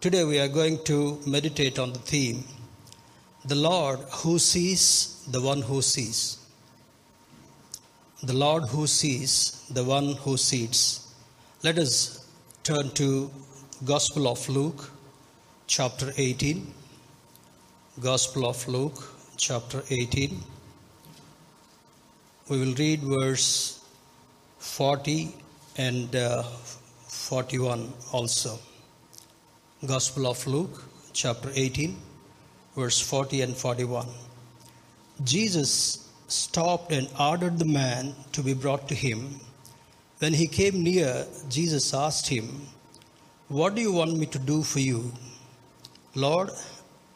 Today we are going to meditate on the theme The Lord who sees, the one who sees. The Lord who sees, the one who sees. Let us turn to Gospel of Luke, chapter 18. Gospel of Luke, chapter 18. We will read verse 40 and uh, 41 also. Gospel of Luke, chapter 18, verse 40 and 41. Jesus stopped and ordered the man to be brought to him. When he came near, Jesus asked him, What do you want me to do for you? Lord,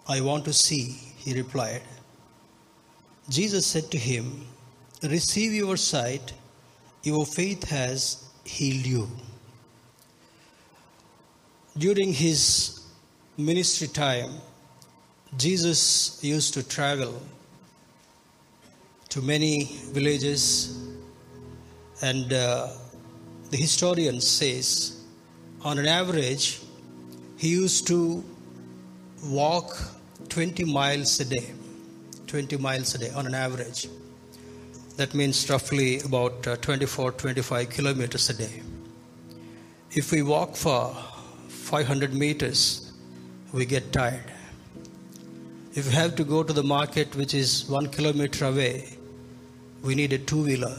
I want to see, he replied. Jesus said to him, Receive your sight, your faith has healed you. During his ministry time, Jesus used to travel to many villages, and uh, the historian says, on an average, he used to walk 20 miles a day. 20 miles a day on an average. That means roughly about uh, 24 25 kilometers a day. If we walk for 500 meters, we get tired. If we have to go to the market, which is one kilometer away, we need a two wheeler.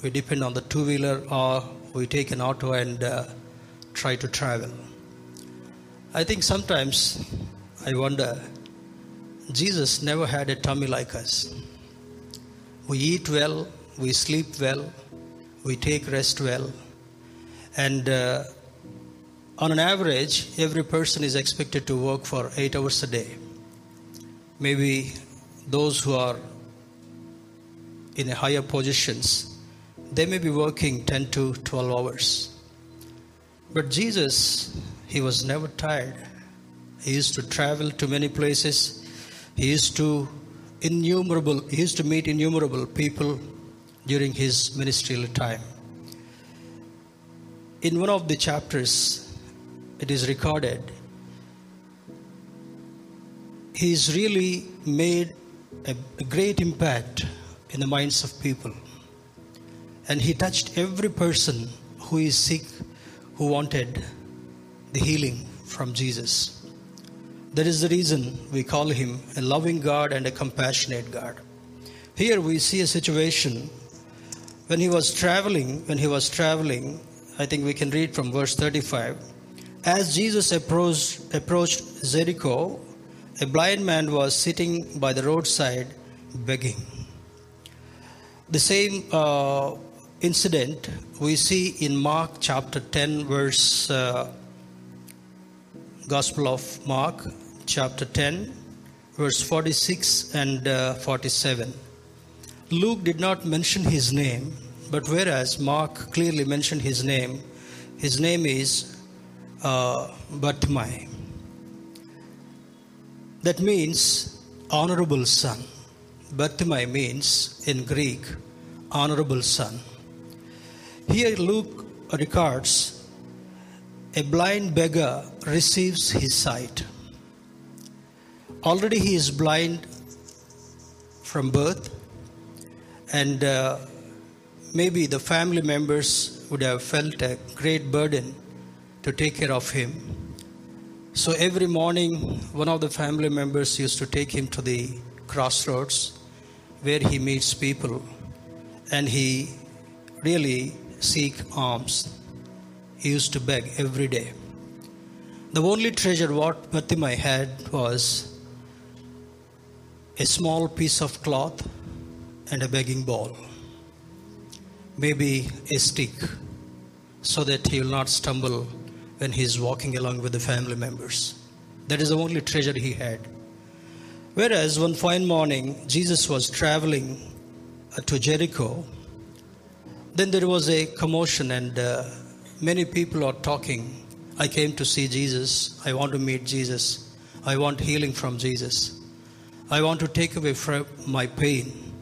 We depend on the two wheeler or we take an auto and uh, try to travel. I think sometimes I wonder Jesus never had a tummy like us. We eat well, we sleep well, we take rest well, and uh, on an average, every person is expected to work for eight hours a day. Maybe those who are in higher positions, they may be working 10 to 12 hours. But Jesus, he was never tired. He used to travel to many places. He used to innumerable he used to meet innumerable people during his ministerial time. In one of the chapters, it is recorded he's really made a, a great impact in the minds of people. And he touched every person who is sick, who wanted the healing from Jesus. That is the reason we call him a loving God and a compassionate God. Here we see a situation when he was traveling, when he was traveling, I think we can read from verse 35. As Jesus approached, approached Jericho, a blind man was sitting by the roadside begging. The same uh, incident we see in Mark chapter 10, verse uh, Gospel of Mark, chapter 10, verse 46 and uh, 47. Luke did not mention his name, but whereas Mark clearly mentioned his name, his name is uh, Bartimaeus. That means honorable son. Bartimaeus means in Greek honorable son. Here Luke records a blind beggar receives his sight. Already he is blind from birth, and uh, maybe the family members would have felt a great burden to take care of him. So every morning, one of the family members used to take him to the crossroads where he meets people and he really seek alms. He used to beg every day. The only treasure what Bartimaeus had was a small piece of cloth and a begging bowl. Maybe a stick so that he will not stumble when he is walking along with the family members. That is the only treasure he had. Whereas one fine morning, Jesus was traveling uh, to Jericho. Then there was a commotion, and uh, many people are talking. I came to see Jesus. I want to meet Jesus. I want healing from Jesus. I want to take away from my pain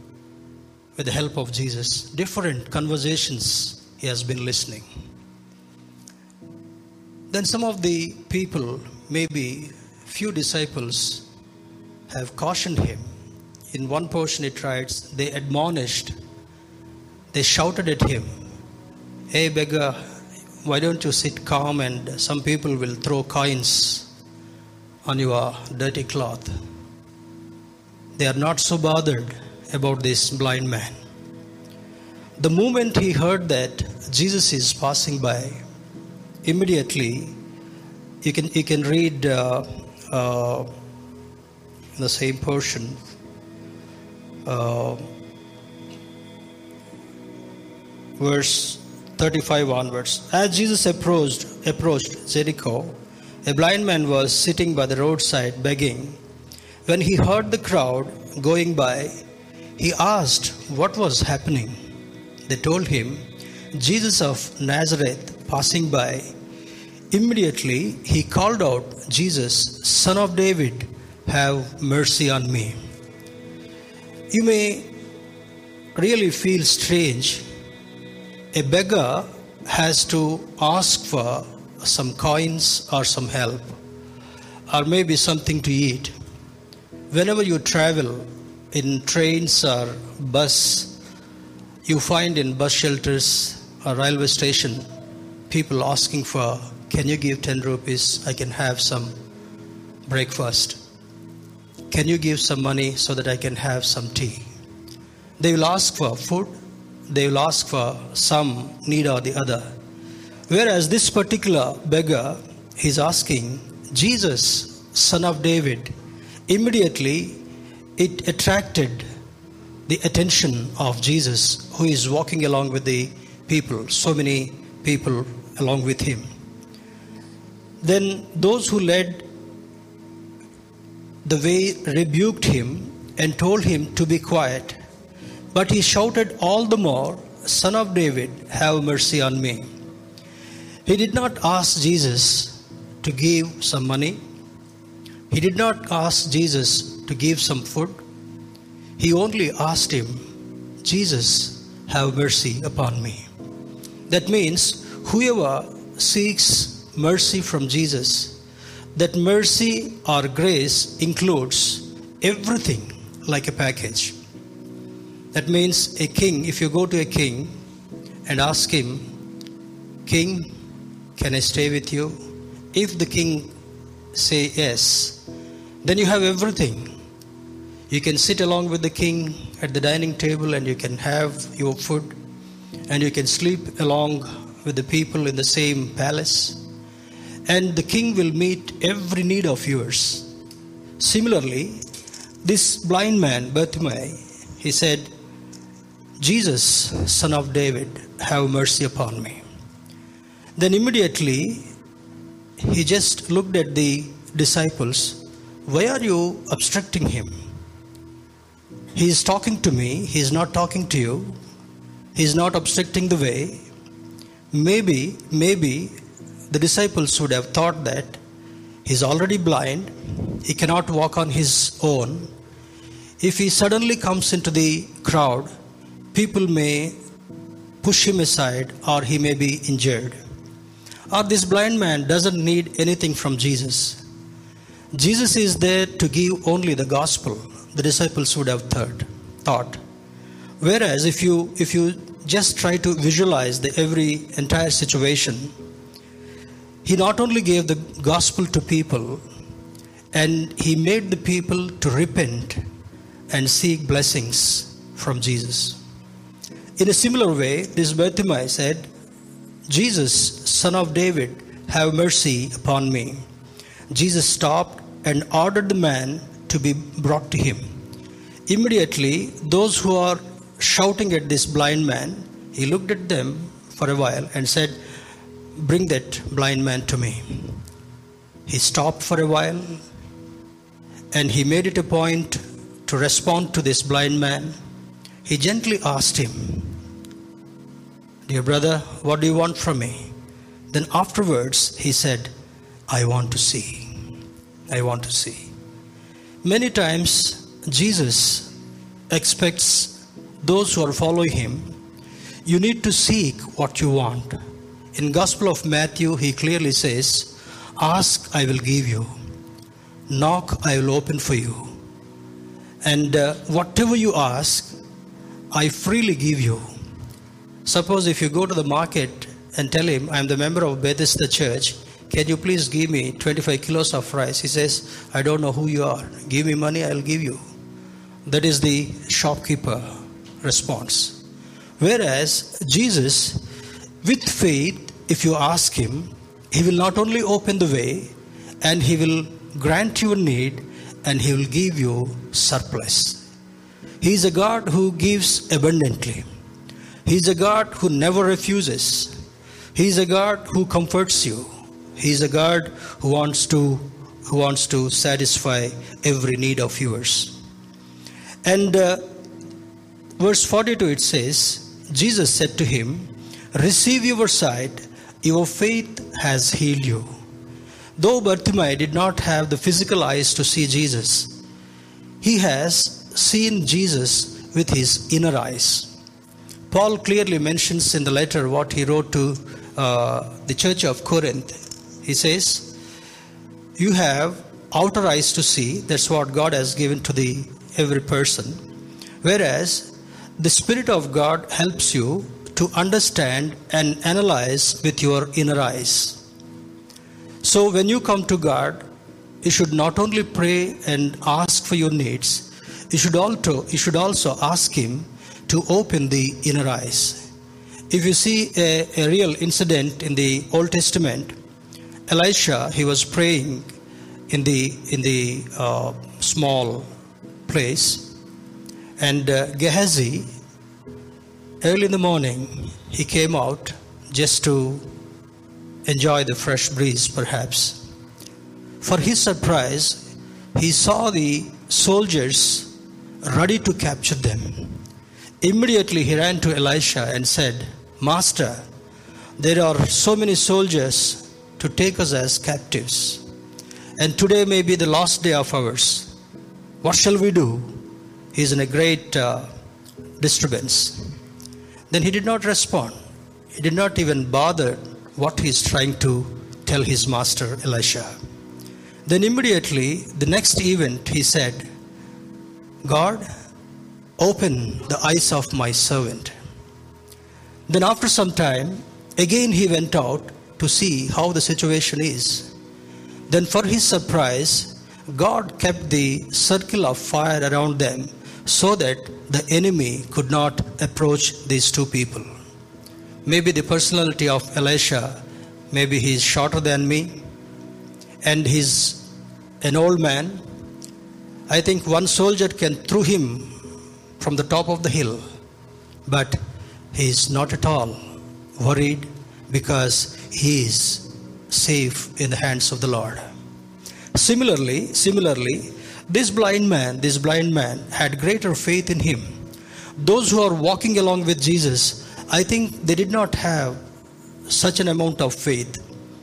with the help of Jesus. Different conversations he has been listening. Then some of the people, maybe few disciples have cautioned him. In one portion it writes, they admonished, they shouted at him, Hey beggar, why don't you sit calm and some people will throw coins on your dirty cloth. They are not so bothered about this blind man. The moment he heard that Jesus is passing by, immediately you can, you can read uh, uh, the same portion. Uh, verse 35 onwards. As Jesus approached, approached Jericho, a blind man was sitting by the roadside begging. When he heard the crowd going by, he asked what was happening. They told him, Jesus of Nazareth passing by. Immediately he called out, Jesus, Son of David, have mercy on me. You may really feel strange. A beggar has to ask for some coins or some help, or maybe something to eat. Whenever you travel in trains or bus, you find in bus shelters or railway station people asking for, can you give 10 rupees? I can have some breakfast. Can you give some money so that I can have some tea? They will ask for food, they will ask for some need or the other. Whereas this particular beggar is asking, Jesus, son of David, immediately it attracted the attention of Jesus, who is walking along with the people, so many people along with him. Then those who led the way rebuked him and told him to be quiet. But he shouted all the more, Son of David, have mercy on me. He did not ask Jesus to give some money. He did not ask Jesus to give some food. He only asked him, Jesus, have mercy upon me. That means whoever seeks mercy from Jesus, that mercy or grace includes everything like a package. That means a king, if you go to a king and ask him, King, can I stay with you? If the king say yes, then you have everything. You can sit along with the king at the dining table and you can have your food and you can sleep along with the people in the same palace. And the king will meet every need of yours. Similarly, this blind man, Bartimaeus, he said, Jesus, son of David, have mercy upon me. Then immediately he just looked at the disciples. Why are you obstructing him? He is talking to me, he is not talking to you, he is not obstructing the way. Maybe, maybe the disciples would have thought that he's already blind, he cannot walk on his own. If he suddenly comes into the crowd, people may push him aside or he may be injured or this blind man doesn't need anything from Jesus. Jesus is there to give only the gospel, the disciples would have thought. thought. Whereas if you if you just try to visualize the every entire situation, he not only gave the gospel to people, and he made the people to repent and seek blessings from Jesus. In a similar way, this Bartimaeus said, Jesus, son of David, have mercy upon me. Jesus stopped and ordered the man to be brought to him. Immediately, those who are shouting at this blind man, he looked at them for a while and said, Bring that blind man to me. He stopped for a while and he made it a point to respond to this blind man. He gently asked him, Dear brother, what do you want from me? Then afterwards, he said, I want to see. I want to see. Many times, Jesus expects those who are following him, you need to seek what you want. In Gospel of Matthew, he clearly says, Ask, I will give you. Knock, I will open for you. And uh, whatever you ask, I freely give you. Suppose if you go to the market and tell him, I'm the member of Bethesda Church, can you please give me 25 kilos of rice? He says, I don't know who you are. Give me money, I'll give you. That is the shopkeeper response. Whereas Jesus, with faith, if you ask him, he will not only open the way and he will grant your need and he will give you surplus. He is a God who gives abundantly. He is a God who never refuses. He is a God who comforts you. He is a God who wants to who wants to satisfy every need of yours. And uh, verse 42 it says, Jesus said to him, Receive your sight, your faith has healed you. Though Bartimaeus did not have the physical eyes to see Jesus, he has seen Jesus with his inner eyes. Paul clearly mentions in the letter what he wrote to uh, the church of Corinth. He says, You have outer eyes to see, that's what God has given to the every person. Whereas the Spirit of God helps you to understand and analyze with your inner eyes. So when you come to God, you should not only pray and ask for your needs, you should also, you should also ask Him to open the inner eyes. If you see a, a real incident in the Old Testament, Elisha, he was praying in the, in the uh, small place, and uh, Gehazi, early in the morning, he came out just to enjoy the fresh breeze, perhaps. For his surprise, he saw the soldiers ready to capture them. Immediately he ran to Elisha and said, Master, there are so many soldiers to take us as captives, and today may be the last day of ours. What shall we do? He is in a great uh, disturbance. Then he did not respond. He did not even bother what he is trying to tell his master Elisha. Then immediately, the next event, he said, God, open the eyes of my servant. Then, after some time, again he went out to see how the situation is. Then, for his surprise, God kept the circle of fire around them so that the enemy could not approach these two people. Maybe the personality of Elisha, maybe he's shorter than me, and he's an old man. I think one soldier can throw him from the top of the hill, but he is not at all worried because he is safe in the hands of the Lord. Similarly, similarly, this blind man, this blind man had greater faith in him. Those who are walking along with Jesus, I think they did not have such an amount of faith.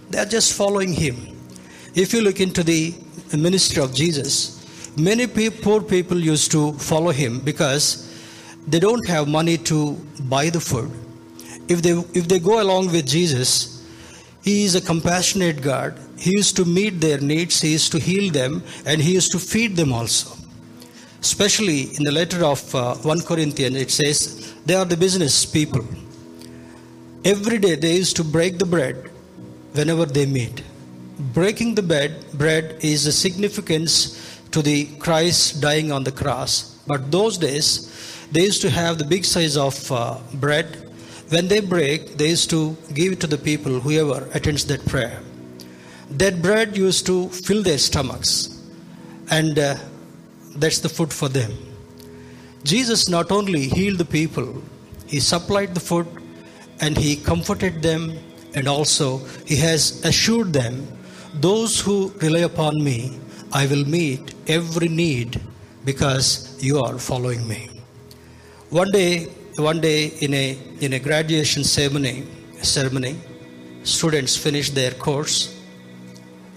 They are just following him. If you look into the ministry of Jesus, many poor people used to follow him because they don't have money to buy the food. If they if they go along with Jesus, he is a compassionate God. He used to meet their needs, He used to heal them, and He used to feed them also. Especially in the letter of uh, 1 Corinthians, it says, they are the business people. Every day they used to break the bread whenever they meet. Breaking the bread, bread is a significance to the Christ dying on the cross. But those days, they used to have the big size of uh, bread when they break, they used to give it to the people, whoever attends that prayer. That bread used to fill their stomachs, and uh, that's the food for them. Jesus not only healed the people, he supplied the food and he comforted them, and also he has assured them, Those who rely upon me, I will meet every need because you are following me. One day, one day in a in a graduation ceremony ceremony students finish their course.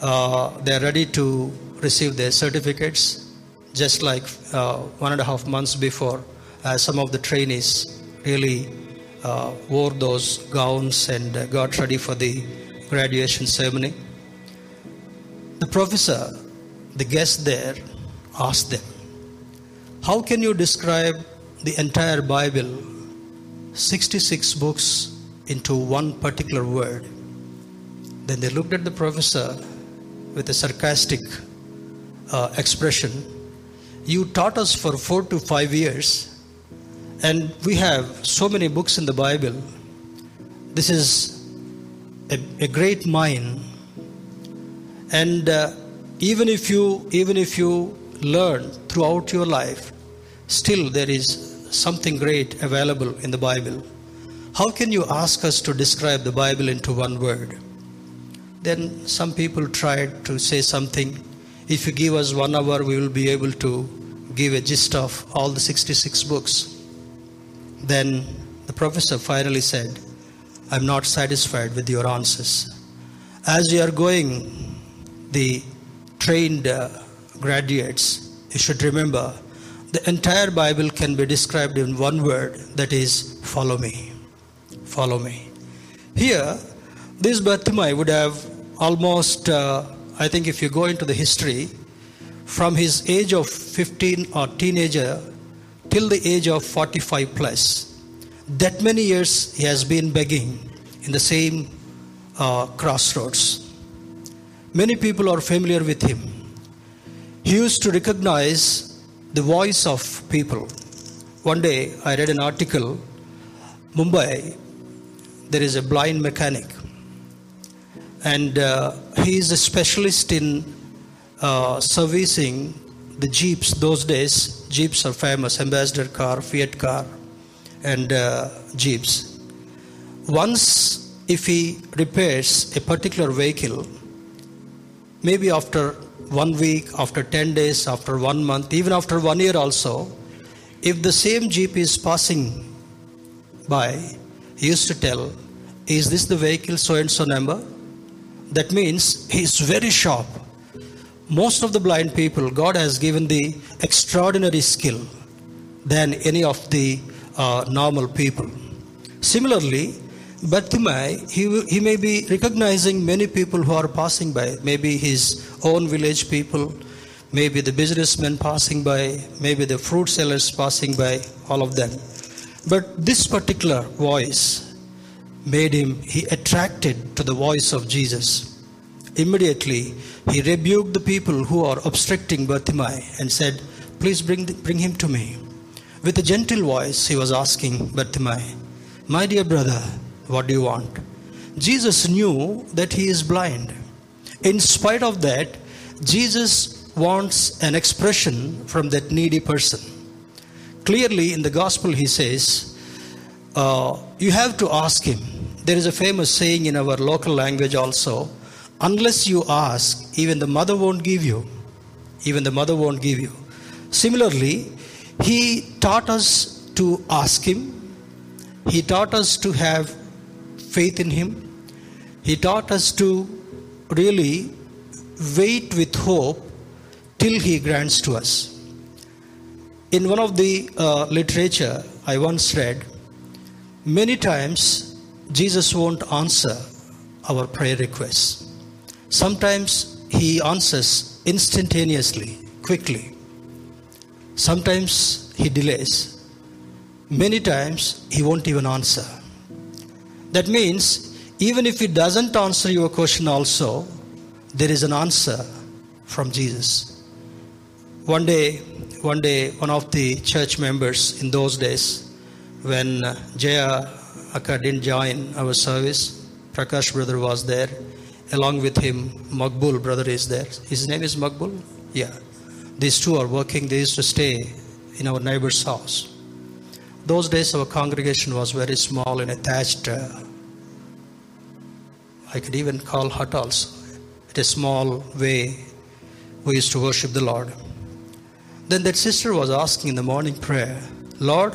Uh, they are ready to receive their certificates just like uh, one and a half months before uh, some of the trainees really uh, wore those gowns and got ready for the graduation ceremony. The professor, the guest there, asked them, How can you describe the entire Bible, 66 books, into one particular word? Then they looked at the professor with a sarcastic uh, expression. You taught us for four to five years, and we have so many books in the Bible. This is a, a great mine and uh, even if you even if you learn throughout your life still there is something great available in the bible. How can you ask us to describe the bible into one word? Then some people tried to say something. If you give us one hour we will be able to give a gist of all the 66 books. Then the professor finally said i'm not satisfied with your answers. As you are going the trained uh, graduates, you should remember the entire Bible can be described in one word that is follow me. Follow me. Here, this Bartimaeus would have almost, uh, I think, if you go into the history, from his age of 15 or teenager till the age of 45 plus, that many years he has been begging in the same uh, crossroads Many people are familiar with him. He used to recognize the voice of people. One day I read an article Mumbai, there is a blind mechanic, and uh, he is a specialist in uh, servicing the jeeps. Those days, jeeps are famous ambassador car, Fiat car, and uh, jeeps. Once, if he repairs a particular vehicle, maybe after one week, after 10 days, after one month, even after one year also, if the same jeep is passing by, he used to tell, Is this the vehicle so and so number? That means he's very sharp. Most of the blind people, God has given the extraordinary skill than any of the uh, normal people. Similarly, Bartimaeus, he, he may be recognizing many people who are passing by, maybe his own village people, maybe the businessmen passing by, maybe the fruit sellers passing by, all of them. But this particular voice made him, he attracted to the voice of Jesus. Immediately, he rebuked the people who are obstructing Bartimaeus and said, Please bring, the, bring him to me. With a gentle voice, he was asking Bartimaeus, My dear brother, what do you want? Jesus knew that he is blind. In spite of that, Jesus wants an expression from that needy person. Clearly, in the gospel, he says, uh, You have to ask him. There is a famous saying in our local language also unless you ask, even the mother won't give you. Even the mother won't give you. Similarly, he taught us to ask him, he taught us to have faith in Him. He taught us to really wait with hope till He grants to us. In one of the uh, literature I once read, many times Jesus won't answer our prayer requests. Sometimes He answers instantaneously, quickly. Sometimes He delays. Many times He won't even answer. That means, even if He doesn't answer your question, also, there is an answer from Jesus. One day, one day, one of the church members in those days, when uh, Jaya Akka didn't join our service, Prakash brother was there. Along with him, Makbul brother is there. His name is Makbul? Yeah. These two are working. They used to stay in our neighbor's house. Those days, our congregation was very small and attached. Uh, I could even call hut also. A small way, we used to worship the Lord. Then that sister was asking in the morning prayer, Lord,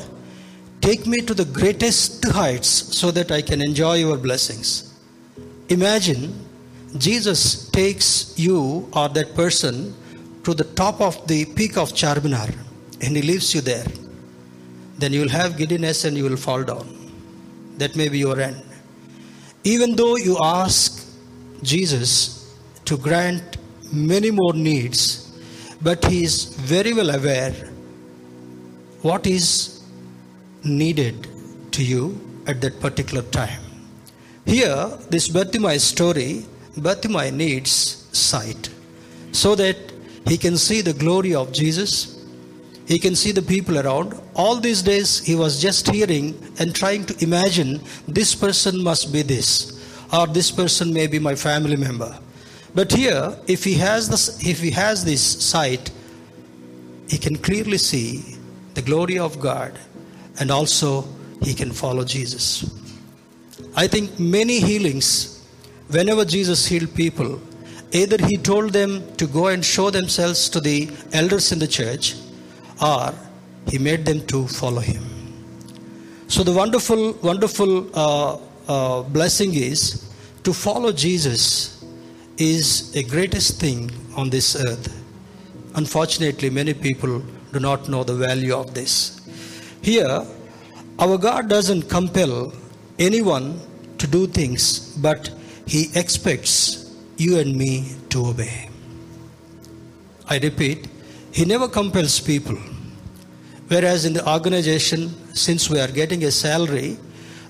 take me to the greatest heights so that I can enjoy your blessings. Imagine Jesus takes you or that person to the top of the peak of Charminar and he leaves you there then you will have giddiness and you will fall down. That may be your end. Even though you ask Jesus to grant many more needs, but he is very well aware what is needed to you at that particular time. Here, this Bartimaeus story, Bartimaeus needs sight so that he can see the glory of Jesus. He can see the people around. All these days, he was just hearing and trying to imagine this person must be this, or this person may be my family member. But here, if he has this, if he has this sight, he can clearly see the glory of God, and also he can follow Jesus. I think many healings, whenever Jesus healed people, either he told them to go and show themselves to the elders in the church, or he made them to follow him. So the wonderful, wonderful uh, uh, blessing is to follow Jesus is a greatest thing on this earth. Unfortunately, many people do not know the value of this. Here, our God doesn't compel anyone to do things, but He expects you and me to obey. I repeat, He never compels people. Whereas in the organization, since we are getting a salary,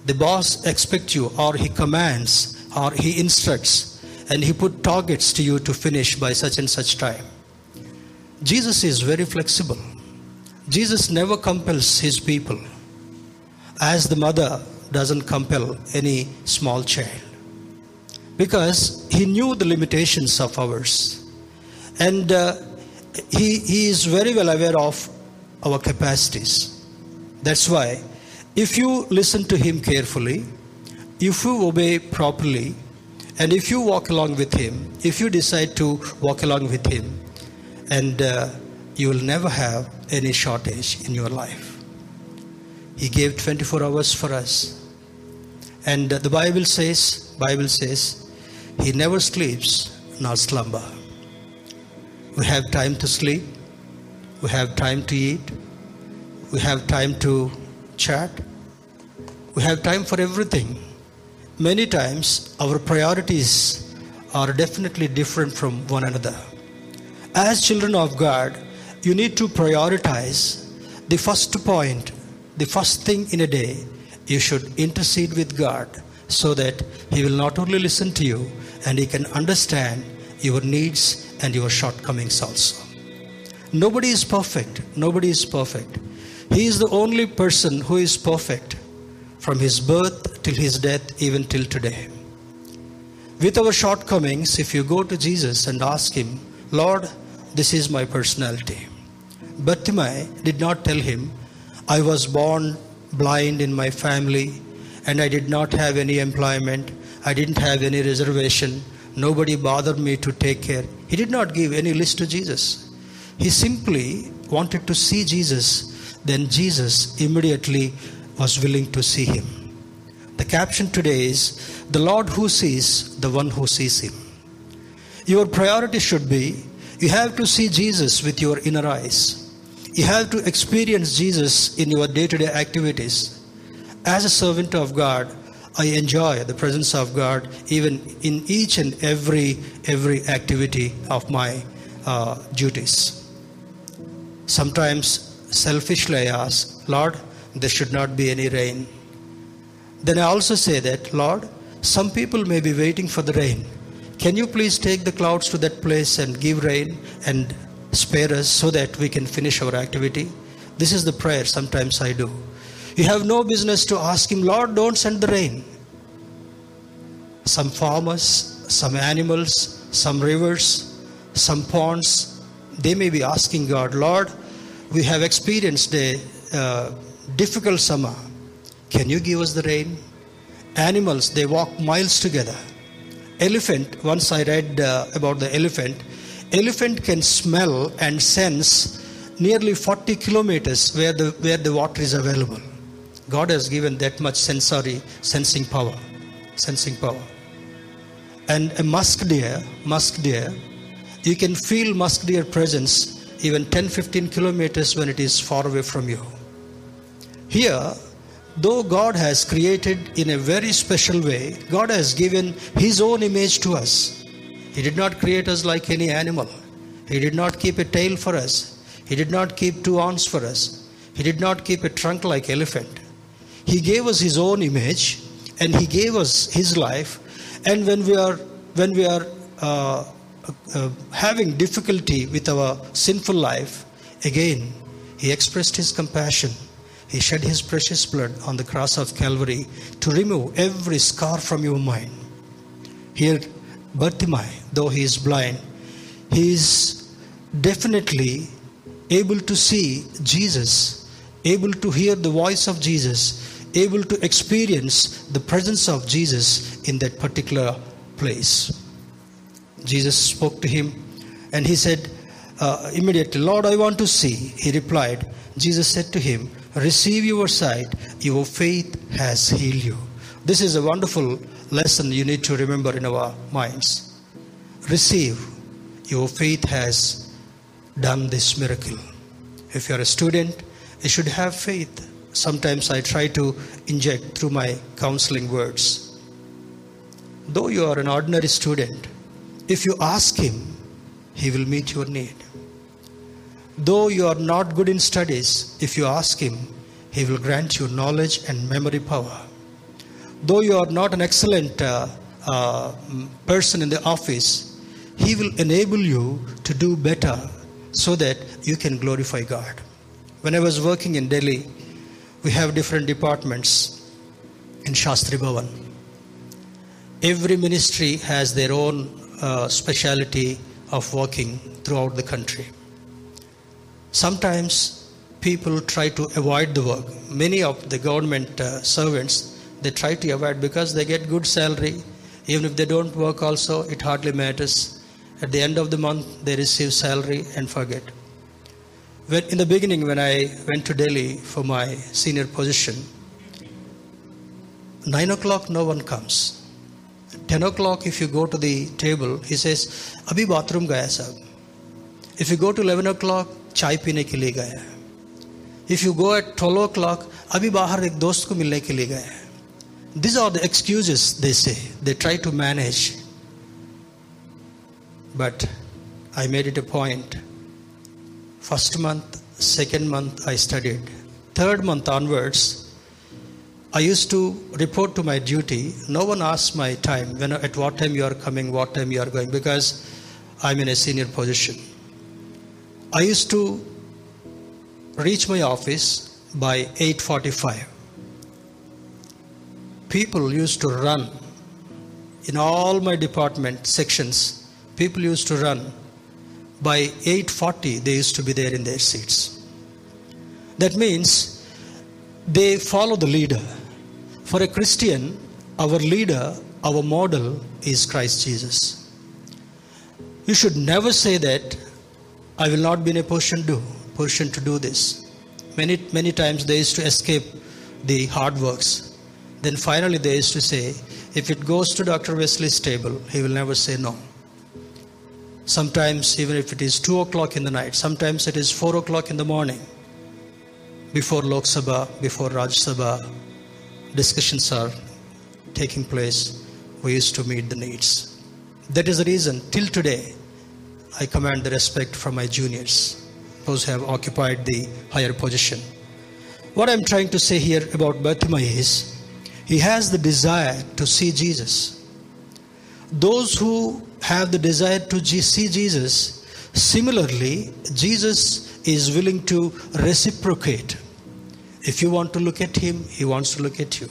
the boss expects you, or he commands, or he instructs, and he put targets to you to finish by such and such time. Jesus is very flexible. Jesus never compels his people, as the mother doesn't compel any small child. Because he knew the limitations of ours. And uh, he, he is very well aware of our capacities. That's why, if you listen to him carefully, if you obey properly, and if you walk along with him, if you decide to walk along with him, and uh, you will never have any shortage in your life. He gave 24 hours for us. And the Bible says, Bible says, He never sleeps nor slumber. We have time to sleep. We have time to eat. We have time to chat. We have time for everything. Many times our priorities are definitely different from one another. As children of God, you need to prioritize the first point the first thing in a day, you should intercede with God so that He will not only listen to you and He can understand your needs and your shortcomings also. Nobody is perfect. Nobody is perfect. He is the only person who is perfect from his birth till his death, even till today. With our shortcomings, if you go to Jesus and ask him, Lord, this is my personality. Bartimaeus did not tell him, I was born blind in my family and I did not have any employment. I didn't have any reservation. Nobody bothered me to take care. He did not give any list to Jesus. He simply wanted to see Jesus. Then Jesus immediately was willing to see him. The caption today is The Lord who sees, the one who sees him. Your priority should be you have to see Jesus with your inner eyes. You have to experience Jesus in your day to day activities. As a servant of God, I enjoy the presence of God even in each and every every activity of my uh, duties. Sometimes selfishly I ask, Lord, there should not be any rain. Then I also say that, Lord, some people may be waiting for the rain. Can you please take the clouds to that place and give rain and spare us so that we can finish our activity. This is the prayer sometimes I do. You have no business to ask Him, Lord, don't send the rain. Some farmers, some animals, some rivers, some ponds, they may be asking God, Lord, we have experienced a uh, difficult summer. Can you give us the rain? Animals, they walk miles together. Elephant, once I read uh, about the elephant, elephant can smell and sense nearly 40 kilometers where the, where the water is available. God has given that much sensory sensing power, sensing power. And a musk deer, musk deer, you can feel musk deer presence even 10 15 kilometers when it is far away from you. Here, though God has created in a very special way, God has given His own image to us He did not create us like any animal. He did not keep a tail for us. He did not keep two arms for us. He did not keep a trunk like elephant. He gave us his own image and he gave us his life. And when we are when we are uh, uh, having difficulty with our sinful life, again he expressed his compassion. He shed his precious blood on the cross of Calvary to remove every scar from your mind. Here, Bartimaeus, though he is blind, he is definitely able to see Jesus, able to hear the voice of Jesus, able to experience the presence of Jesus in that particular place. Jesus spoke to him and he said uh, immediately, Lord, I want to see. He replied, Jesus said to him, Receive your sight, your faith has healed you. This is a wonderful lesson you need to remember in our minds. Receive, your faith has done this miracle. If you are a student, you should have faith. Sometimes I try to inject through my counseling words. Though you are an ordinary student, if you ask Him, He will meet your need. Though you are not good in studies, if you ask Him, He will grant you knowledge and memory power. Though you are not an excellent uh, uh, person in the office, He will enable you to do better so that you can glorify God. When I was working in Delhi, we have different departments in Shastri Bhavan. Every ministry has their own uh, speciality of working throughout the country. Sometimes people try to avoid the work. Many of the government uh, servants they try to avoid because they get good salary. Even if they don't work, also it hardly matters. At the end of the month, they receive salary and forget. When, in the beginning, when I went to Delhi for my senior position, 9 o'clock, no one comes. 10 o'clock, if you go to the table, he says, Abhi bathroom gaya sab. If you go to 11 o'clock, chai pine ke liye gaya. If you go at 12 o'clock, abhi bahar ek dost ko milne ke liye gaya. These are the excuses they say. They try to manage. But I made it a point. First month, second month, I studied. Third month onwards, I used to report to my duty. No one asked my time, when, at what time you are coming, what time you are going, because I'm in a senior position. I used to reach my office by 8:45. People used to run in all my department sections. People used to run by 8:40. They used to be there in their seats. That means they follow the leader. For a Christian, our leader, our model is Christ Jesus. You should never say that I will not be in a position to position to do this. Many many times they used to escape the hard works. Then finally they used to say, if it goes to Dr. Wesley's table, he will never say no. Sometimes even if it is two o'clock in the night, sometimes it is four o'clock in the morning. Before Lok Sabha, before Rajya Sabha, discussions are taking place. We used to meet the needs. That is the reason, till today, I command the respect from my juniors, those who have occupied the higher position. What I'm trying to say here about Bartimaeus is he has the desire to see Jesus. Those who have the desire to see Jesus, similarly, Jesus is willing to reciprocate. If you want to look at him, he wants to look at you.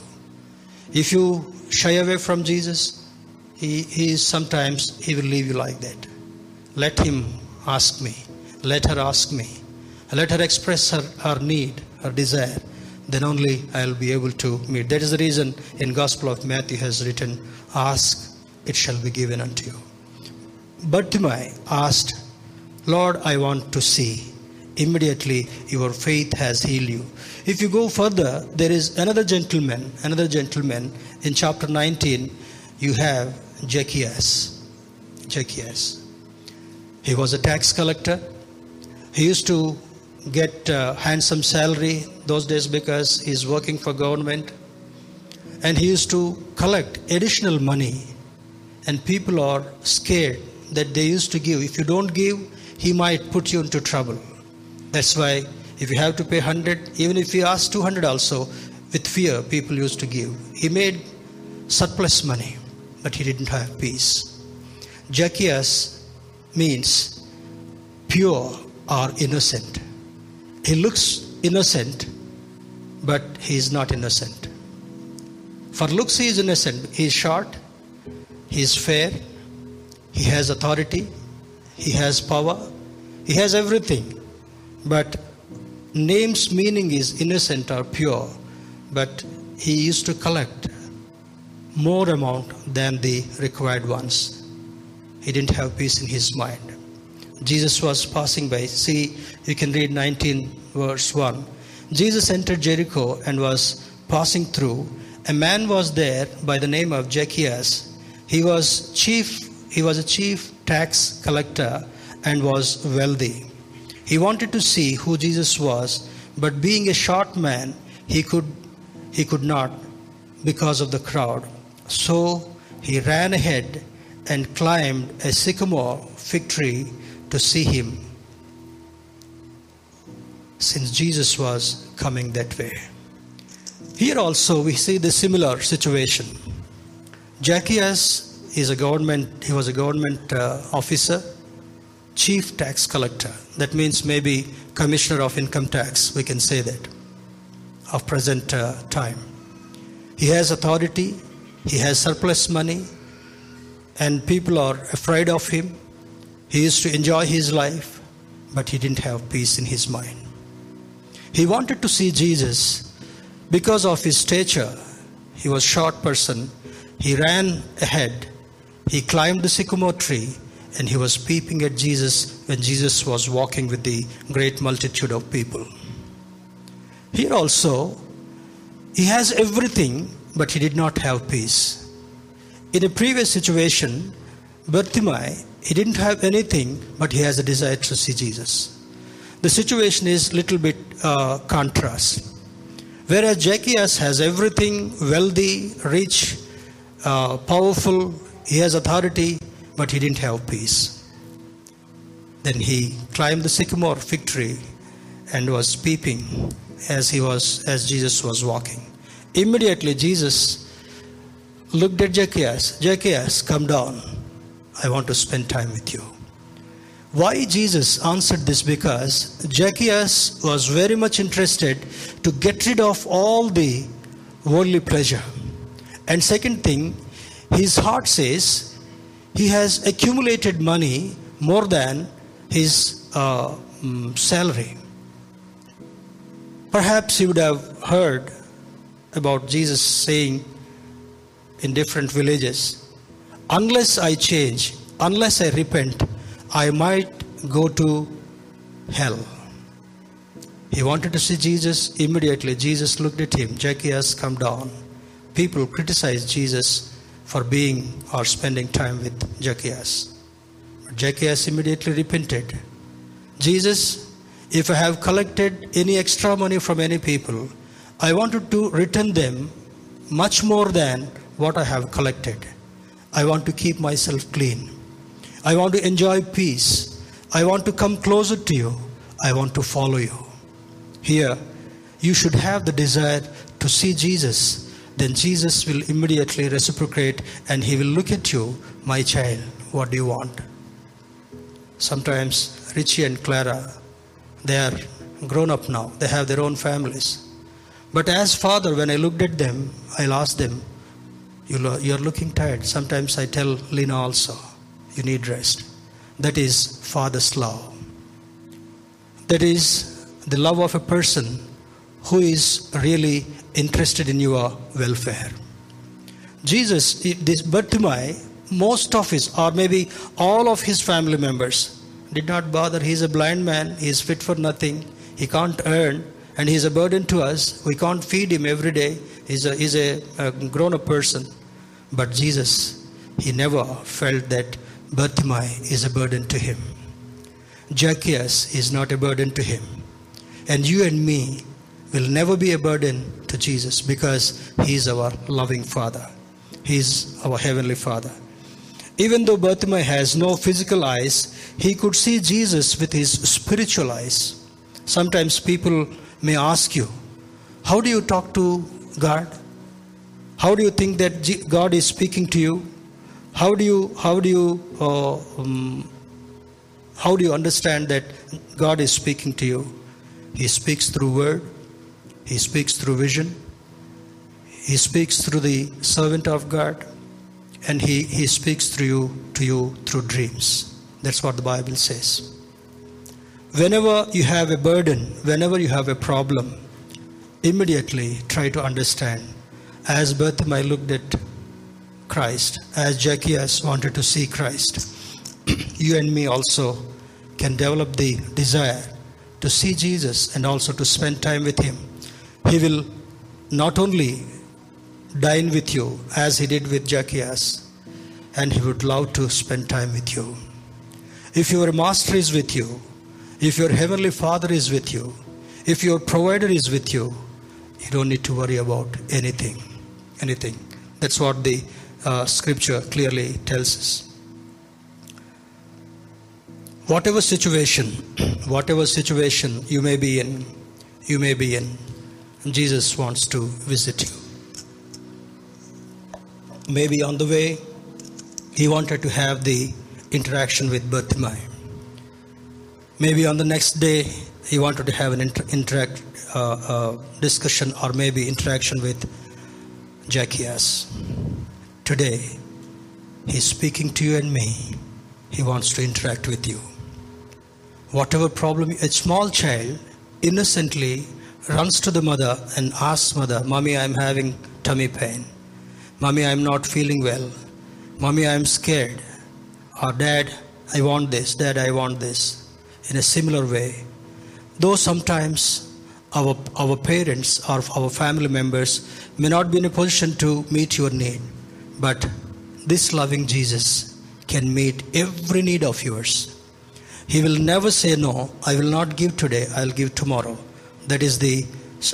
If you shy away from Jesus, he, he is sometimes he will leave you like that. Let him ask me. Let her ask me. Let her express her, her need, her desire. Then only I'll be able to meet. That is the reason in Gospel of Matthew has written, Ask, it shall be given unto you. Bartimaeus asked, Lord, I want to see. Immediately your faith has healed you. If you go further, there is another gentleman, another gentleman in chapter 19. You have Zacchaeus. Zacchaeus. He was a tax collector. He used to get a handsome salary those days because he's working for government. And he used to collect additional money. And people are scared that they used to give. If you don't give, he might put you into trouble. That's why if you have to pay 100, even if you ask 200 also, with fear, people used to give. He made surplus money, but he didn't have peace. Zacchaeus means pure or innocent. He looks innocent, but he is not innocent. For looks, he is innocent. He is short, he is fair, he has authority, he has power, he has everything. But name's meaning is innocent or pure, but he used to collect more amount than the required ones. He didn't have peace in his mind. Jesus was passing by. See, you can read 19 verse 1. Jesus entered Jericho and was passing through. A man was there by the name of Zacchaeus. He was chief he was a chief tax collector and was wealthy. He wanted to see who Jesus was, but being a short man, he could he could not because of the crowd. So he ran ahead and climbed a sycamore fig tree to see him since Jesus was coming that way. Here also we see the similar situation. Zacchaeus is a government, he was a government uh, officer, chief tax collector. That means maybe commissioner of income tax, we can say that, of present uh, time. He has authority, he has surplus money, and people are afraid of him. He used to enjoy his life, but he didn't have peace in his mind. He wanted to see Jesus because of his stature. He was short person. He ran ahead. He climbed the sycamore tree and he was peeping at Jesus when Jesus was walking with the great multitude of people. Here also, he has everything, but he did not have peace. In a previous situation, Bartimaeus, he didn't have anything, but he has a desire to see Jesus. The situation is little bit uh, contrast. Whereas Zacchaeus has everything, wealthy, rich, uh, powerful, he has authority, but he didn't have peace. Then he climbed the sycamore fig tree and was peeping as he was as Jesus was walking. Immediately Jesus looked at Zacchaeus. Zacchaeus, come down. I want to spend time with you. Why Jesus answered this? Because Zacchaeus was very much interested to get rid of all the worldly pleasure. And second thing, his heart says he has accumulated money more than his uh, mm, salary. Perhaps you would have heard about Jesus saying in different villages, unless I change, unless I repent, I might go to hell. He wanted to see Jesus. Immediately, Jesus looked at him. Zacchaeus, come down. People criticized Jesus for being or spending time with Zacchaeus. Zacchaeus immediately repented. Jesus, if I have collected any extra money from any people, I wanted to return them much more than what I have collected. I want to keep myself clean. I want to enjoy peace. I want to come closer to you. I want to follow you. Here, you should have the desire to see Jesus. Then Jesus will immediately reciprocate and he will look at you, my child, what do you want? Sometimes Richie and Clara, they are grown up now, they have their own families. But as father, when I looked at them, I'll ask them, you're looking tired. Sometimes I tell Lena also, you need rest. That is Father's love. That is the love of a person who is really interested in your welfare. Jesus, this Bartimaeus, most of his, or maybe all of his family members, did not bother. He's a blind man. He is fit for nothing. He can't earn, and he's a burden to us. We can't feed him every day. He's a, he's a, a grown up person. But Jesus, he never felt that Bartimaeus is a burden to him. Zacchaeus is not a burden to him. And you and me will never be a burden to Jesus because he is our loving Father. He is our Heavenly Father. Even though Bartimaeus has no physical eyes, he could see Jesus with his spiritual eyes. Sometimes people may ask you, How do you talk to God? How do you think that God is speaking to you? How do you, how do you, uh, um, how do you understand that God is speaking to you? He speaks through word. He speaks through vision. He speaks through the servant of God. And he, he speaks through you to you through dreams. That's what the Bible says. Whenever you have a burden, whenever you have a problem, immediately try to understand. As Bartimaeus looked at Christ, as Zacchaeus wanted to see Christ, you and me also can develop the desire to see Jesus and also to spend time with Him. He will not only dine with you as He did with Zacchaeus, and He would love to spend time with you. If your Master is with you, if your Heavenly Father is with you, if your provider is with you, you don't need to worry about anything. Anything. That's what the uh, scripture clearly tells us whatever situation, whatever situation you may be in, you may be in, Jesus wants to visit you. Maybe on the way, he wanted to have the interaction with Bartimaeus. Maybe on the next day, he wanted to have an inter- interact uh, uh, discussion or maybe interaction with Zacchaeus. Today, he's speaking to you and me. He wants to interact with you whatever problem, a small child innocently runs to the mother and asks mother, Mommy, I'm having tummy pain. Mommy, I'm not feeling well. Mommy, I'm scared. Or Dad, I want this. Dad, I want this. In a similar way. Though sometimes our, our parents or our family members may not be in a position to meet your need, but this loving Jesus can meet every need of yours he will never say, No, I will not give today, I'll give tomorrow. That is the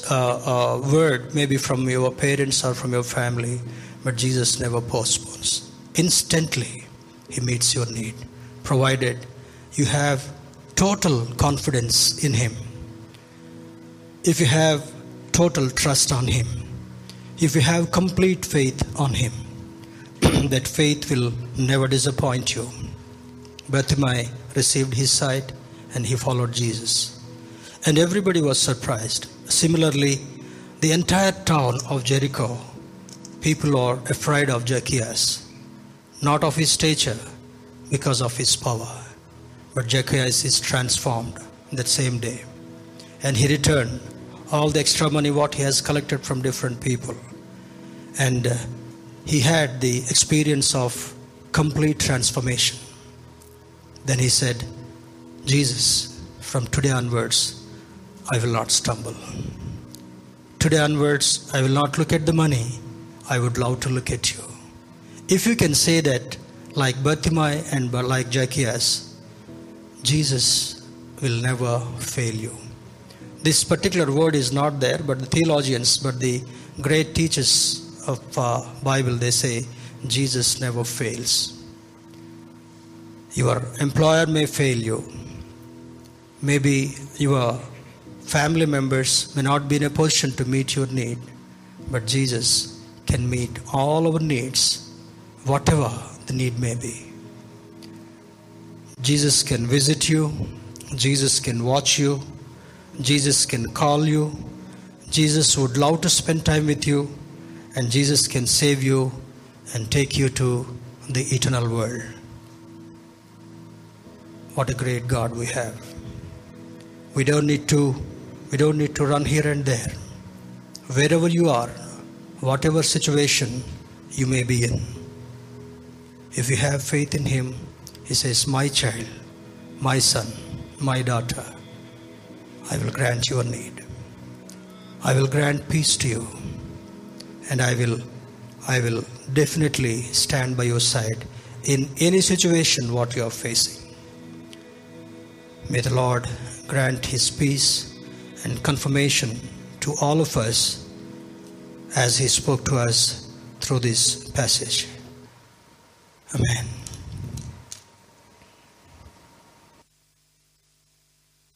uh, uh, word, maybe from your parents or from your family, but Jesus never postpones. Instantly, He meets your need, provided you have total confidence in Him. If you have total trust on Him, if you have complete faith on Him, that faith will never disappoint you. Bartimaeus received his sight and he followed Jesus. And everybody was surprised. Similarly, the entire town of Jericho, people are afraid of Zacchaeus, not of his stature, because of his power. But Zacchaeus is transformed that same day. And he returned all the extra money what he has collected from different people. And uh, he had the experience of complete transformation. Then he said, Jesus, from today onwards, I will not stumble. Today onwards, I will not look at the money. I would love to look at you. If you can say that, like Bartimaeus and like Zacchaeus, Jesus will never fail you. This particular word is not there, but the theologians, but the great teachers of uh, Bible, they say Jesus never fails. Your employer may fail you. Maybe your family members may not be in a position to meet your need, but Jesus can meet all our needs, whatever the need may be. Jesus can visit you, Jesus can watch you, Jesus can call you, Jesus would love to spend time with you, and Jesus can save you and take you to the eternal world. What a great God we have. We don't need to we don't need to run here and there. Wherever you are, whatever situation you may be in. If you have faith in him, he says, "My child, my son, my daughter, I will grant your need. I will grant peace to you. And I will I will definitely stand by your side in any situation what you are facing. May the Lord grant His peace and confirmation to all of us as He spoke to us through this passage. Amen.